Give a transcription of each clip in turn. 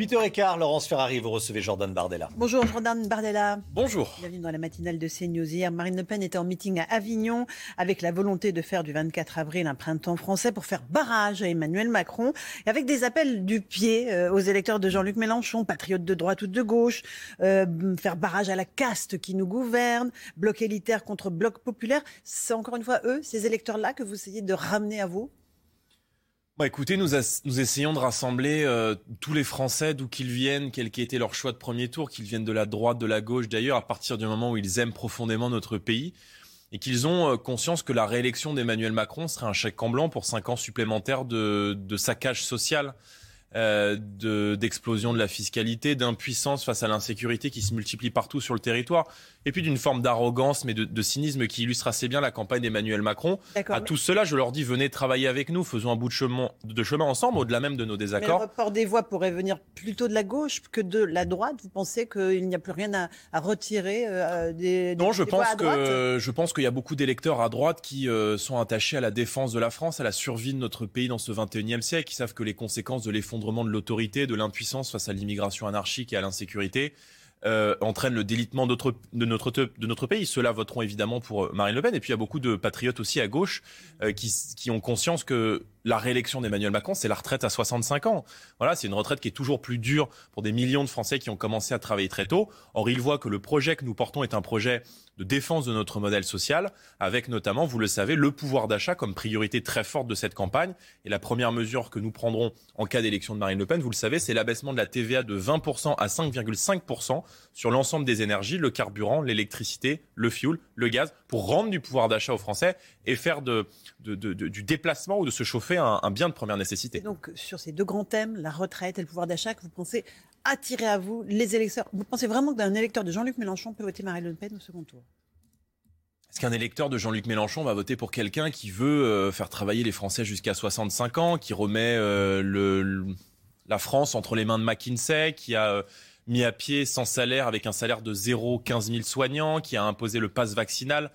8h15, Laurence Ferrari, vous recevez Jordan Bardella. Bonjour Jordan Bardella. Bonjour. Bienvenue dans la matinale de CNews. Hier, Marine Le Pen était en meeting à Avignon avec la volonté de faire du 24 avril un printemps français pour faire barrage à Emmanuel Macron et avec des appels du pied euh, aux électeurs de Jean-Luc Mélenchon, patriotes de droite ou de gauche, euh, faire barrage à la caste qui nous gouverne, bloc élitaire contre bloc populaire. C'est encore une fois eux, ces électeurs-là, que vous essayez de ramener à vous? Bah, écoutez, nous, nous, essayons de rassembler euh, tous les Français, d'où qu'ils viennent, quel qu'ait été leur choix de premier tour, qu'ils viennent de la droite, de la gauche d'ailleurs, à partir du moment où ils aiment profondément notre pays et qu'ils ont euh, conscience que la réélection d'Emmanuel Macron serait un chèque en blanc pour cinq ans supplémentaires de, de saccage social. Euh, d'explosion de, la fiscalité, d'impuissance face à l'insécurité qui se multiplie partout sur le territoire, et puis d'une forme d'arrogance, mais de, cynisme qui illustre assez bien la campagne d'Emmanuel Macron. À tout cela, je leur dis, venez travailler avec nous, faisons un bout de chemin, de chemin ensemble, au-delà même de nos désaccords. Mais le report des voix pourrait venir plutôt de la gauche que de la droite. Vous pensez qu'il n'y a plus rien à, retirer euh, des, Non, je pense que je pense qu'il y a beaucoup d'électeurs à droite qui euh, sont attachés à la défense de la France, à la survie de notre pays dans ce 21e siècle, qui savent que les conséquences de l'effondrement de l'autorité, de l'impuissance face à l'immigration anarchique et à l'insécurité euh, entraîne le délitement de notre, de notre pays. Ceux-là voteront évidemment pour euh, Marine Le Pen. Et puis il y a beaucoup de patriotes aussi à gauche euh, qui, qui ont conscience que la réélection d'Emmanuel Macron, c'est la retraite à 65 ans. Voilà, c'est une retraite qui est toujours plus dure pour des millions de Français qui ont commencé à travailler très tôt. Or, ils voient que le projet que nous portons est un projet de défense de notre modèle social, avec notamment, vous le savez, le pouvoir d'achat comme priorité très forte de cette campagne. Et la première mesure que nous prendrons en cas d'élection de Marine Le Pen, vous le savez, c'est l'abaissement de la TVA de 20% à 5,5% sur l'ensemble des énergies, le carburant, l'électricité, le fioul, le gaz, pour rendre du pouvoir d'achat aux Français et faire de, du déplacement ou de se chauffer un, un bien de première nécessité. donc, sur ces deux grands thèmes, la retraite et le pouvoir d'achat, que vous pensez attirer à vous les électeurs? Vous pensez vraiment qu'un électeur de Jean-Luc Mélenchon peut voter Marine Le Pen au second tour? Est-ce qu'un électeur de Jean-Luc Mélenchon va voter pour quelqu'un qui veut euh, faire travailler les Français jusqu'à 65 ans, qui remet euh, le, la France entre les mains de McKinsey, qui a euh, mis à pied sans salaire avec un salaire de 0, 15 000 soignants, qui a imposé le pass vaccinal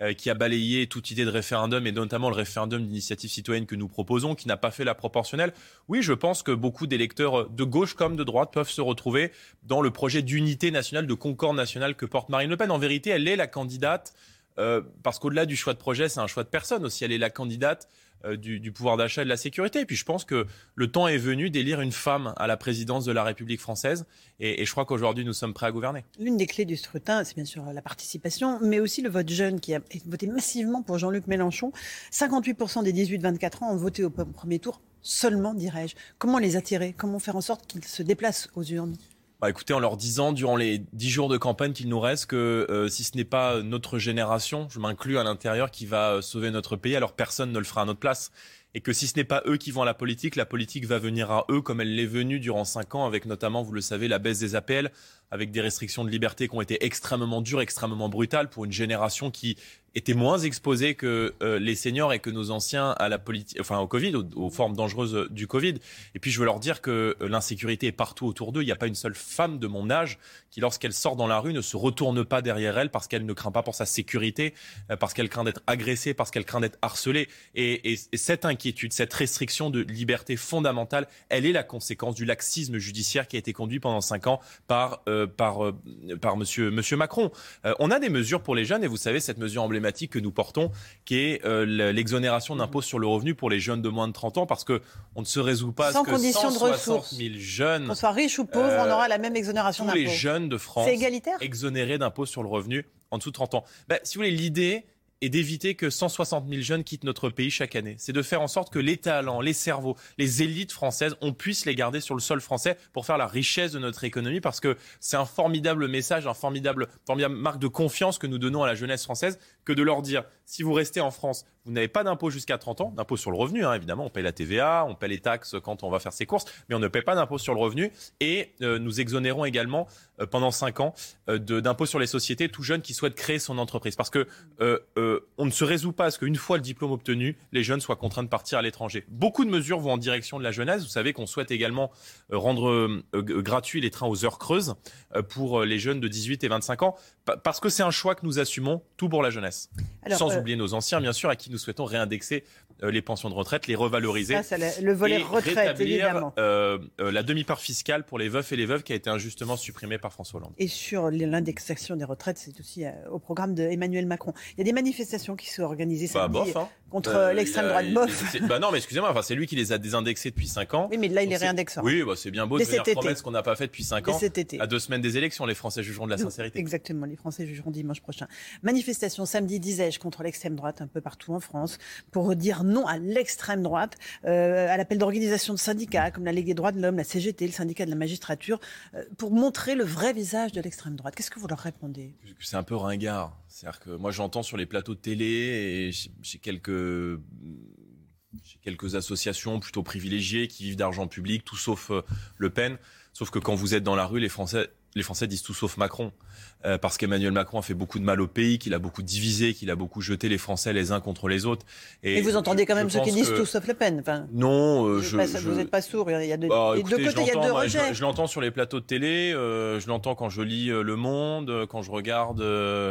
euh, qui a balayé toute idée de référendum et notamment le référendum d'initiative citoyenne que nous proposons, qui n'a pas fait la proportionnelle. Oui, je pense que beaucoup d'électeurs de gauche comme de droite peuvent se retrouver dans le projet d'unité nationale, de concorde nationale que porte Marine Le Pen. En vérité, elle est la candidate, euh, parce qu'au-delà du choix de projet, c'est un choix de personne aussi. Elle est la candidate euh, du, pouvoir d'achat et de la sécurité. Et puis je pense que le temps est venu d'élire une femme à la présidence de la République française. Et, je crois qu'aujourd'hui, nous sommes prêts à gouverner. L'une des clés du scrutin, c'est bien sûr la participation, mais aussi le vote jeune qui a voté massivement pour Jean-Luc Mélenchon. 58% des 18-24 ans ont voté au premier tour seulement, dirais-je. Comment les attirer? Comment faire en sorte qu'ils se déplacent aux urnes? Bah écoutez, en leur disant durant les dix jours de campagne qu'il nous reste que euh, si ce n'est pas notre génération, je m'inclus à l'intérieur, qui va euh, sauver notre pays, alors personne ne le fera à notre place. Et que si ce n'est pas eux qui vont à la politique, la politique va venir à eux comme elle l'est venue durant cinq ans, avec notamment, vous le savez, la baisse des APL, avec des restrictions de liberté qui ont été extrêmement dures, extrêmement brutales pour une génération qui étaient moins exposés que euh, les seniors et que nos anciens à la politique, enfin au Covid, aux, formes dangereuses du Covid. Et puis je veux leur dire que euh, l'insécurité est partout autour d'eux. Il n'y a pas une seule femme de mon âge qui, lorsqu'elle sort dans la rue, ne se retourne pas derrière elle parce qu'elle ne craint pas pour sa sécurité, euh, parce qu'elle craint d'être agressée, parce qu'elle craint d'être harcelée. Et, cette inquiétude, cette restriction de liberté fondamentale, elle est la conséquence du laxisme judiciaire qui a été conduit pendant cinq ans par par par Monsieur Monsieur Macron. on a des mesures pour les jeunes et vous savez cette mesure emblématique que nous portons, qui est euh, l'exonération d'impôt sur le revenu pour les jeunes de moins de 30 ans, parce que on ne se résout pas Sans à ce que 160 000 jeunes, qu'on soit riche ou pauvre, on aura la même exonération d'impôt. Tous les jeunes de France, exonérés d'impôt sur le revenu en dessous de 30 ans. Ben, si vous voulez, l'idée, et d'éviter que 160 000 jeunes quittent notre pays chaque année. C'est de faire en sorte que les talents, les cerveaux, les élites françaises, on puisse les garder sur le sol français pour faire la richesse de notre économie parce que c'est un formidable message, un formidable, marque de confiance que nous donnons à la jeunesse française que de leur dire si vous restez en France, vous n'avez pas d'impôt jusqu'à 30 ans, d'impôt sur le revenu, hein, évidemment, on paye la TVA, on paye les taxes quand on va faire ses courses, mais on ne paye pas d'impôt sur le revenu et euh, nous exonérons également euh, pendant 5 ans euh, d'impôt sur les sociétés tout jeune qui souhaite créer son entreprise parce que on ne se résout pas à ce qu'une fois le diplôme obtenu, les jeunes soient contraints de partir à l'étranger. Beaucoup de mesures vont en direction de la jeunesse. Vous savez qu'on souhaite également rendre gratuits les trains aux heures creuses pour les jeunes de 18 et 25 ans parce que c'est un choix que nous assumons tout pour la jeunesse. Sans oublier nos anciens, bien sûr, à qui nous souhaitons réindexer euh, les pensions de retraite, les revaloriser. Ça, le, le volet et retraite, évidemment. euh, euh, la demi-part fiscale pour les veufs et les veuves qui a été injustement supprimée par François Hollande. Et sur l'indexation des retraites, c'est aussi euh, au programme d'Emmanuel Macron. Il y a des manifestations qui sont organisées Bah, samedi bof, hein. contre Euh, l'extrême droite. Bof. Bah non, mais excusez-moi, enfin, c'est lui qui les a désindexés depuis 5 ans. Oui, mais là, il Donc les réindexera. Oui, bah, c'est bien beau de été. promettre ce qu'on n'a pas fait depuis 5 Dès ans. cet été. À deux semaines des élections, les Français jugeront de la sincérité. Exactement, les Français jugeront dimanche prochain. Manifestation samedi, disais-je, contre l'extrême droite un peu partout en France, pour dire non à l'extrême droite, euh, à l'appel d'organisations de syndicats comme la Ligue des droits de l'homme, la CGT, le syndicat de la magistrature, euh, pour montrer le vrai visage de l'extrême droite. Qu'est-ce que vous leur répondez? C'est un peu ringard. C'est-à-dire que moi j'entends sur les plateaux de télé et chez chez quelques chez quelques associations plutôt privilégiées qui vivent d'argent public, tout sauf euh, Le Pen. Sauf que quand vous êtes dans la rue, les Français, les Français disent tout sauf Macron. Euh, parce qu'Emmanuel Macron a fait beaucoup de mal au pays, qu'il a beaucoup divisé, qu'il a beaucoup jeté les Français les uns contre les autres. Et, vous entendez quand même ceux qui disent que- tout sauf Le Pen. Enfin, Non, euh, vous je, n'êtes pas, je- vous êtes pas sourd. Il y a de, bah, des écoutez, deux côtés, il y a deux je- rejets. Je, l'entends sur les plateaux de télé, euh, je l'entends quand je lis euh, Le Monde, quand je regarde,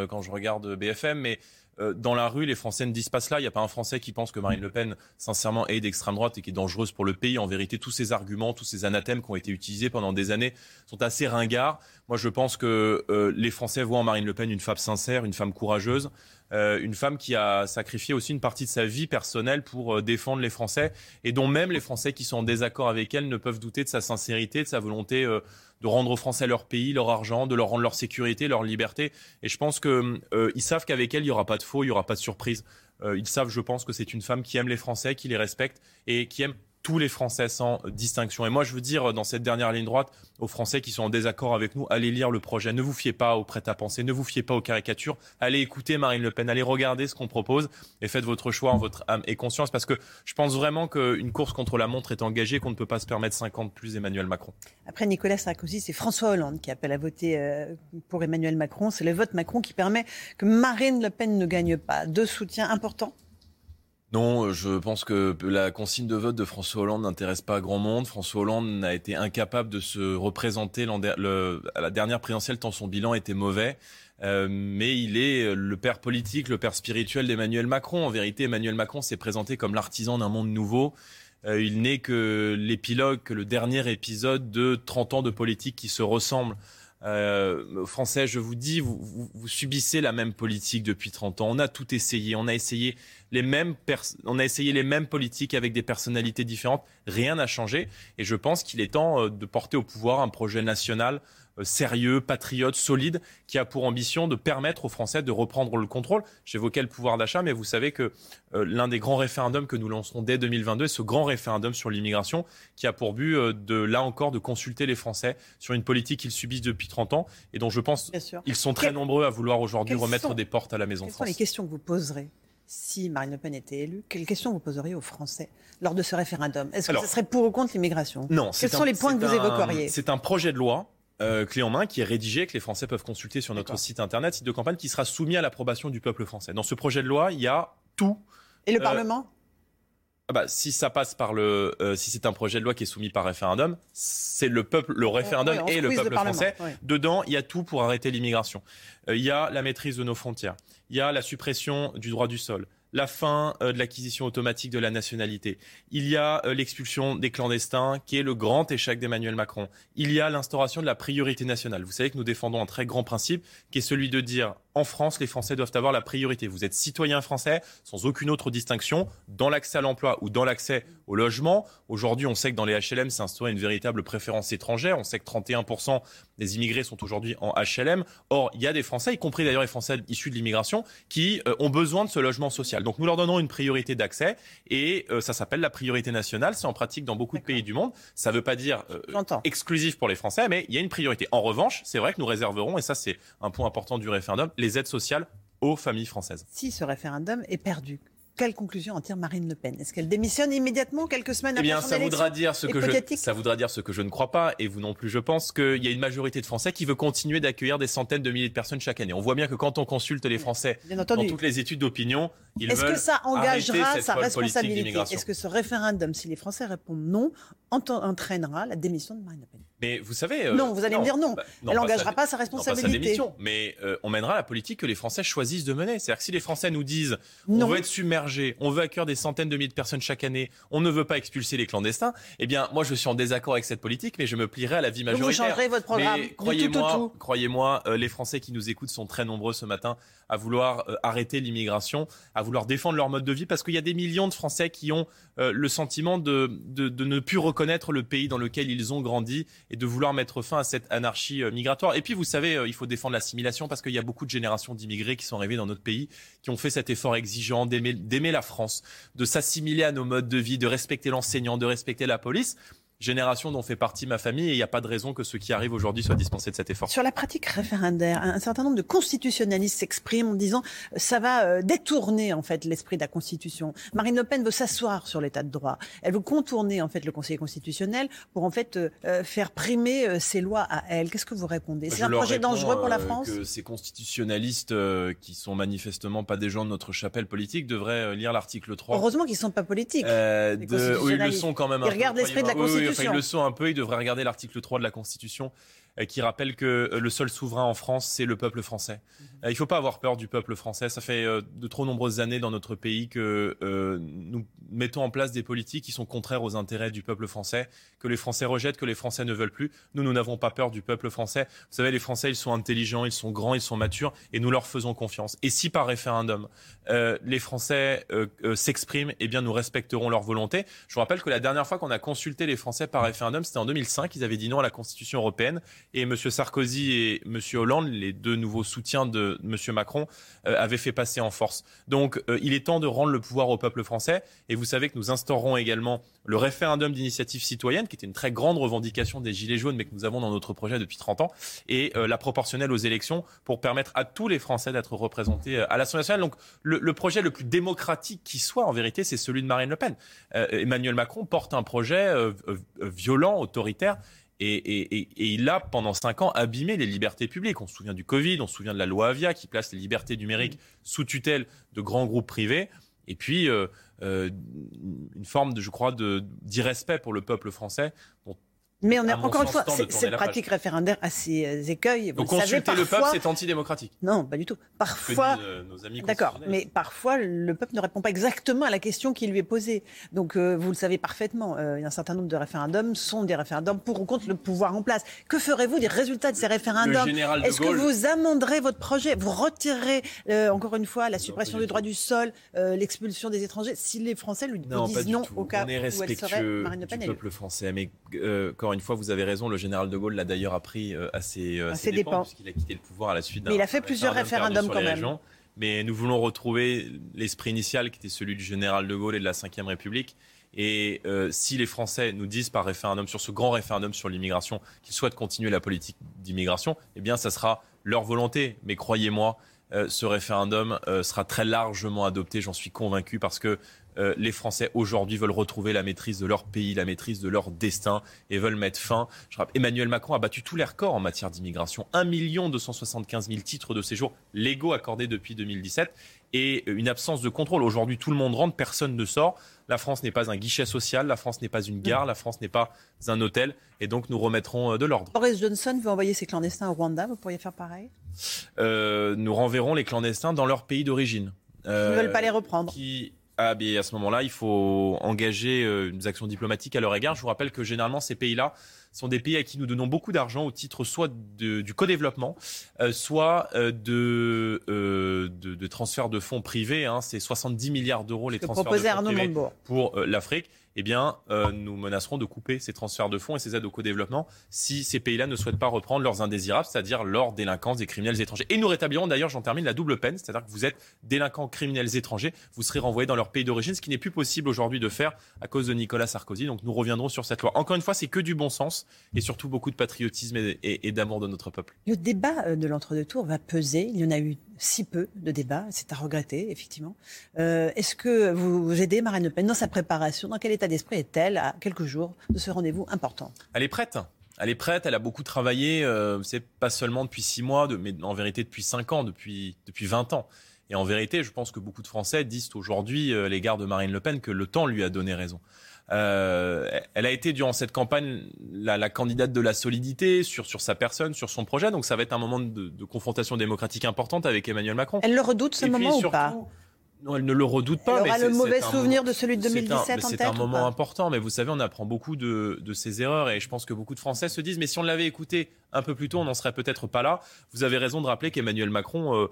quand je regarde BFM, mais euh, dans la rue, les Français ne disent pas cela. Il n'y a pas un Français qui pense que Marine Le Pen, sincèrement, est d'extrême droite et qui est dangereuse pour le pays. En vérité, tous ces arguments, tous ces anathèmes qui ont été utilisés pendant des années sont assez ringards. Moi, je pense que euh, les Français voient en Marine Le Pen une femme sincère, une femme courageuse, euh, une femme qui a sacrifié aussi une partie de sa vie personnelle pour euh, défendre les Français et dont même les Français qui sont en désaccord avec elle ne peuvent douter de sa sincérité, de sa volonté euh, de rendre aux Français leur pays, leur argent, de leur rendre leur sécurité, leur liberté. Et je pense que euh, savent qu'avec elle, il y aura pas de faux, il y aura pas de surprise. Euh, ils savent, je pense, que c'est une femme qui aime les Français, qui les respecte et qui aime tous les Français sans distinction. Et moi, je veux dire, dans cette dernière ligne droite, aux Français qui sont en désaccord avec nous, allez lire le projet. Ne vous fiez pas au prêt-à-penser, ne vous fiez pas aux caricatures. Allez écouter Marine Le Pen, allez regarder ce qu'on propose et faites votre choix en votre âme et conscience parce que je pense vraiment qu'une course contre la montre est engagée, qu'on ne peut pas se permettre 50 plus Emmanuel Macron. Après Nicolas Sarkozy, c'est François Hollande qui appelle à voter euh, pour Emmanuel Macron. C'est le vote Macron qui permet que Marine Le Pen ne gagne pas. Deux soutiens importants. Non, euh, je pense que la consigne de vote de François Hollande n'intéresse pas grand monde. François Hollande a été incapable de se représenter à la dernière présidentielle tant son bilan était mauvais. Euh, mais il est le père politique, le père spirituel d'Emmanuel Macron. En vérité, Emmanuel Macron s'est présenté comme l'artisan d'un monde nouveau. Euh, il n'est que l'épilogue, que le dernier épisode de 30 ans de politique qui se ressemblent. Euh, Français, je vous dis, vous, vous, vous subissez la même politique depuis 30 ans. On a tout essayé. On a essayé les mêmes on a essayé les mêmes politiques avec des personnalités différentes. Rien n'a changé. Et je pense qu'il est temps euh, de porter au pouvoir un projet national sérieux, patriote, solide, qui a pour ambition de permettre aux Français de reprendre le contrôle. J'évoquais le pouvoir d'achat, mais vous savez que euh, l'un des grands référendums que nous lancerons dès 2022 est ce grand référendum sur l'immigration, qui a pour but euh, de, là encore, de consulter les Français sur une politique qu'ils subissent depuis 30 ans et dont je pense ils sont très Quel- nombreux à vouloir aujourd'hui remettre sont- des portes à la Maison Quelles sont France. les questions que vous poserez si Marine Le Pen était élue Quelles questions vous poseriez aux Français lors de ce référendum? Est-ce que Alors- ce serait pour ou contre l'immigration? Non, Quels sont les points que vous évoqueriez? C'est un projet de loi euh, clé en main qui est rédigé, que les Français peuvent consulter sur notre site internet, site de campagne, qui sera soumis à l'approbation du peuple français. Dans ce projet de loi, il y a tout. Et le Euh, Parlement? Ah bah, si ça passe par le, euh, si c'est un projet de loi qui est soumis par référendum, c'est le peuple, le référendum Oui, et le peuple français. oui. Dedans, il y a tout pour arrêter l'immigration. Euh, il y a la maîtrise de nos frontières. Il y a la suppression du droit du sol. La fin euh, de l'acquisition automatique de la nationalité. Il y a euh, l'expulsion des clandestins, qui est le grand échec d'Emmanuel Macron. Il y a l'instauration de la priorité nationale. Vous savez que nous défendons un très grand principe, qui est celui de dire en France, les Français doivent avoir la priorité. Vous êtes citoyen français, sans aucune autre distinction, dans l'accès à l'emploi ou dans l'accès au logement. Aujourd'hui, on sait que dans les HLM, c'est instauré une véritable préférence étrangère. On sait que 31% des immigrés sont aujourd'hui en HLM. Or, il y a des Français, y compris d'ailleurs les Français issus de l'immigration, qui euh, ont besoin de ce logement social. Donc, nous leur donnons une priorité d'accès et euh, ça s'appelle la priorité nationale. C'est en pratique dans beaucoup de pays du monde. Ça ne veut pas dire euh, exclusif pour les Français, mais il y a une priorité. En revanche, c'est vrai que nous réserverons, et ça c'est un point important du référendum, les aides sociales aux familles françaises. Si ce référendum est perdu, quelle conclusion en tire Marine Le Pen? Est-ce qu'elle démissionne immédiatement quelques semaines Eh après bien, son ça voudra dire ce que je, ça voudra dire ce que je ne crois pas, et vous non plus, je pense qu'il y a une majorité de Français qui veut continuer d'accueillir des centaines de milliers de personnes chaque année. On voit bien que quand on consulte les Français Bien dans toutes les études d'opinion, ils Est-ce veulent que ça engagera sa responsabilité? Est-ce que ce référendum, si les Français répondent non, ent- entraînera la démission de Marine Le Pen? Mais vous savez. non, vous allez me dire non. Bah, Elle n'engagera pas, sa responsabilité. Non, mais on mènera la politique que les Français choisissent de mener. C'est-à-dire que si les Français nous disent on veut être submergé, on veut accueillir des centaines de milliers de personnes chaque année, on ne veut pas expulser les clandestins, eh bien, moi, je suis en désaccord avec cette politique, mais je me plierai à la vie majoritaire. vous changerez votre programme. Croyez-moi, croyez-moi, les Français qui nous écoutent sont très nombreux ce matin à vouloir euh, arrêter l'immigration, à vouloir défendre leur mode de vie, parce qu'il y a des millions de Français qui ont euh, le sentiment de, de, de, ne plus reconnaître le pays dans lequel ils ont grandi et de vouloir mettre fin à cette anarchie euh, migratoire. Et puis, vous savez, il faut défendre l'assimilation parce qu'il y a beaucoup de générations d'immigrés qui sont arrivés dans notre pays, qui ont fait cet effort exigeant d'aimer la France, de s'assimiler à nos modes de vie, de respecter l'enseignant, de respecter la police génération dont fait partie ma famille et il n'y a pas de raison que ceux qui arrivent aujourd'hui soient dispensés de cet effort. Sur la pratique référendaire, un certain nombre de constitutionnalistes s'expriment en disant euh, ça va euh, détourner en fait l'esprit de la Constitution. Marine Le Pen veut s'asseoir sur l'état de droit. Elle veut contourner en fait le Conseil constitutionnel pour en fait euh, faire primer ses lois à elle. Qu'est-ce que vous répondez? C'est un projet dangereux pour la France? que Ces constitutionnalistes qui sont manifestement pas des gens de notre chapelle politique devraient lire l'article 3. Heureusement qu'ils sont pas politiques. De... Oui, ils le sont quand même. Ils regardent l'esprit de la Constitution enfin, ils le sont un peu. Ils devraient regarder l'article 3 de la Constitution qui rappelle que euh, le seul souverain en France, c'est le peuple français. Mhm. Euh, il ne faut pas avoir peur du peuple français. Ça fait de trop nombreuses années dans notre pays que nous mettons en place des politiques qui sont contraires aux intérêts du peuple français, que les Français rejettent, que les Français ne veulent plus. Nous, nous n'avons pas peur du peuple français. Vous savez, les Français, ils sont intelligents, ils sont grands, ils sont matures, et nous leur faisons confiance. Et si par référendum, les Français s'expriment, eh bien, nous respecterons leur volonté. Je vous rappelle que la dernière fois qu'on a consulté les Français par référendum, c'était en 2005. Ils avaient dit non à la Constitution européenne et M. Sarkozy et M. Hollande, les deux nouveaux soutiens de M. Macron, euh, avaient fait passer en force. Donc euh, il est temps de rendre le pouvoir au peuple français. Et vous savez que nous instaurerons également le référendum d'initiative citoyenne, qui était une très grande revendication des Gilets jaunes, mais que nous avons dans notre projet depuis 30 ans, et euh, la proportionnelle aux élections pour permettre à tous les Français d'être représentés à l'Assemblée nationale. Donc le, le, projet le plus démocratique qui soit, en vérité, c'est celui de Marine Le Pen. Emmanuel Macron porte un projet violent, autoritaire, et, il a, pendant cinq ans, abîmé les libertés publiques. On se souvient du Covid, on se souvient de la loi Avia qui place les libertés numériques sous tutelle de grands groupes privés. Et puis, euh, euh, une forme, de, je crois, d'irrespect pour le peuple français dont mais on a encore une fois cette pratique référendaire à ses euh, écueils. Vous Donc consulter le peuple, c'est antidémocratique. Non, pas du tout. Parfois, euh, d'accord, mais parfois le peuple ne répond pas exactement à la question qui lui est posée. Donc euh, vous le savez parfaitement, un certain nombre de référendums sont des référendums pour ou contre le pouvoir en place. Que ferez-vous des résultats de ces référendums Est-ce que vous amenderez votre projet Vous retirerez encore une fois la suppression du droit du sol, l'expulsion des étrangers Si les Français lui disent non au cas où elle serait Marine Le Pen, du peuple français, mais encore une fois, vous avez raison, le général de Gaulle l'a d'ailleurs appris euh, à ses, euh, dépens, puisqu'il a quitté le pouvoir à la suite d'un. Mais il a fait plusieurs référendums quand même. mais nous voulons retrouver l'esprit initial qui était celui du général de Gaulle et de la Ve République. Et euh, si les Français nous disent par référendum, sur ce grand référendum sur l'immigration, qu'ils souhaitent continuer la politique d'immigration, eh bien, ça sera leur volonté. Mais croyez-moi, ce référendum sera très largement adopté, j'en suis convaincu, parce que euh, les Français aujourd'hui veulent retrouver la maîtrise de leur pays, la maîtrise de leur destin et veulent mettre fin. Je rappelle, Emmanuel Macron a battu tous les records en matière d'immigration. 1 275 000 titres de séjour légaux accordés depuis 2017 et une absence de contrôle. Aujourd'hui, tout le monde rentre, personne ne sort. La France n'est pas un guichet social, la France n'est pas une gare, la France n'est pas un hôtel, et donc nous remettrons euh, de l'ordre. Boris Johnson veut envoyer ses clandestins au Rwanda, vous pourriez faire pareil? Euh, Nous renverrons les clandestins dans leur pays d'origine. Ils ne veulent pas les reprendre. Ah, à ce moment-là, il faut engager euh, des actions diplomatiques à leur égard. Je vous rappelle que généralement, ces pays-là sont des pays à qui nous donnons beaucoup d'argent au titre soit du co-développement, euh, soit euh, de, de, de transferts de fonds privés. Hein. C'est 70 milliards d'euros les transferts de fonds privés pour l'Afrique eh bien, euh, nous menacerons de couper ces transferts de fonds et ces aides au co-développement si ces pays-là ne souhaitent pas reprendre leurs indésirables, c'est-à-dire leur délinquance des criminels étrangers. Et nous rétablirons d'ailleurs, j'en termine, la double peine, c'est-à-dire que vous êtes délinquants criminels étrangers, vous serez renvoyés dans leur pays d'origine, ce qui n'est plus possible aujourd'hui de faire à cause de Nicolas Sarkozy. Donc nous reviendrons sur cette loi. Encore une fois, c'est que du bon sens et surtout beaucoup de patriotisme et, d'amour de notre peuple. Le débat euh, de l'entre-deux tours va peser. Il y en a eu si peu de débats, c'est à regretter, effectivement. Euh, est-ce que vous aidez Marine Le Pen dans sa préparation? Dans quel état d'esprit est-elle à quelques jours de ce rendez-vous important Elle est prête. Elle est prête, elle a beaucoup travaillé, euh, c'est pas seulement depuis six mois, mais en vérité depuis cinq ans, depuis, depuis 20 ans. Et en vérité, je pense que beaucoup de Français disent aujourd'hui, euh, l'égard de Marine Le Pen, que le temps lui a donné raison. Euh, elle a été durant cette campagne la, la, candidate de la solidité sur, sur sa personne, sur son projet. Donc ça va être un moment de, de confrontation démocratique importante avec Emmanuel Macron. Elle le redoute ce moment ou pas? Non, elle ne le redoute pas. Elle aura le mauvais souvenir de celui de 2017 C'est un, moment important, mais vous savez, on apprend beaucoup de, de ses erreurs et je pense que beaucoup de Français se disent, mais si on l'avait écouté un peu plus tôt, on n'en serait peut-être pas là. Vous avez raison de rappeler qu'Emmanuel Macron, euh,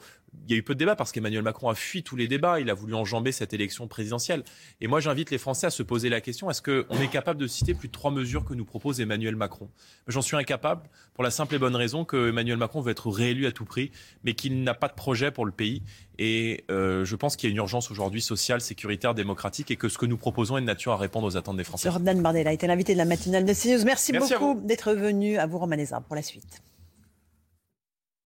il y a eu peu de débats parce qu'Emmanuel Macron a fui tous les débats. Il a voulu enjamber cette élection présidentielle. Et moi, j'invite les Français à se poser la question est-ce qu'on est capable de citer plus de trois mesures que nous propose Emmanuel Macron? J'en suis incapable pour la simple et bonne raison que Emmanuel Macron veut être réélu à tout prix, mais qu'il n'a pas de projet pour le pays. Et euh, je pense qu'il y a une urgence aujourd'hui sociale, sécuritaire, démocratique, et que ce que nous proposons est de nature à répondre aux attentes des Français. Jordan Bardella était l'invité de la matinale de CNews. Merci, Merci beaucoup d'être venu à vous, Romaneza, pour la suite.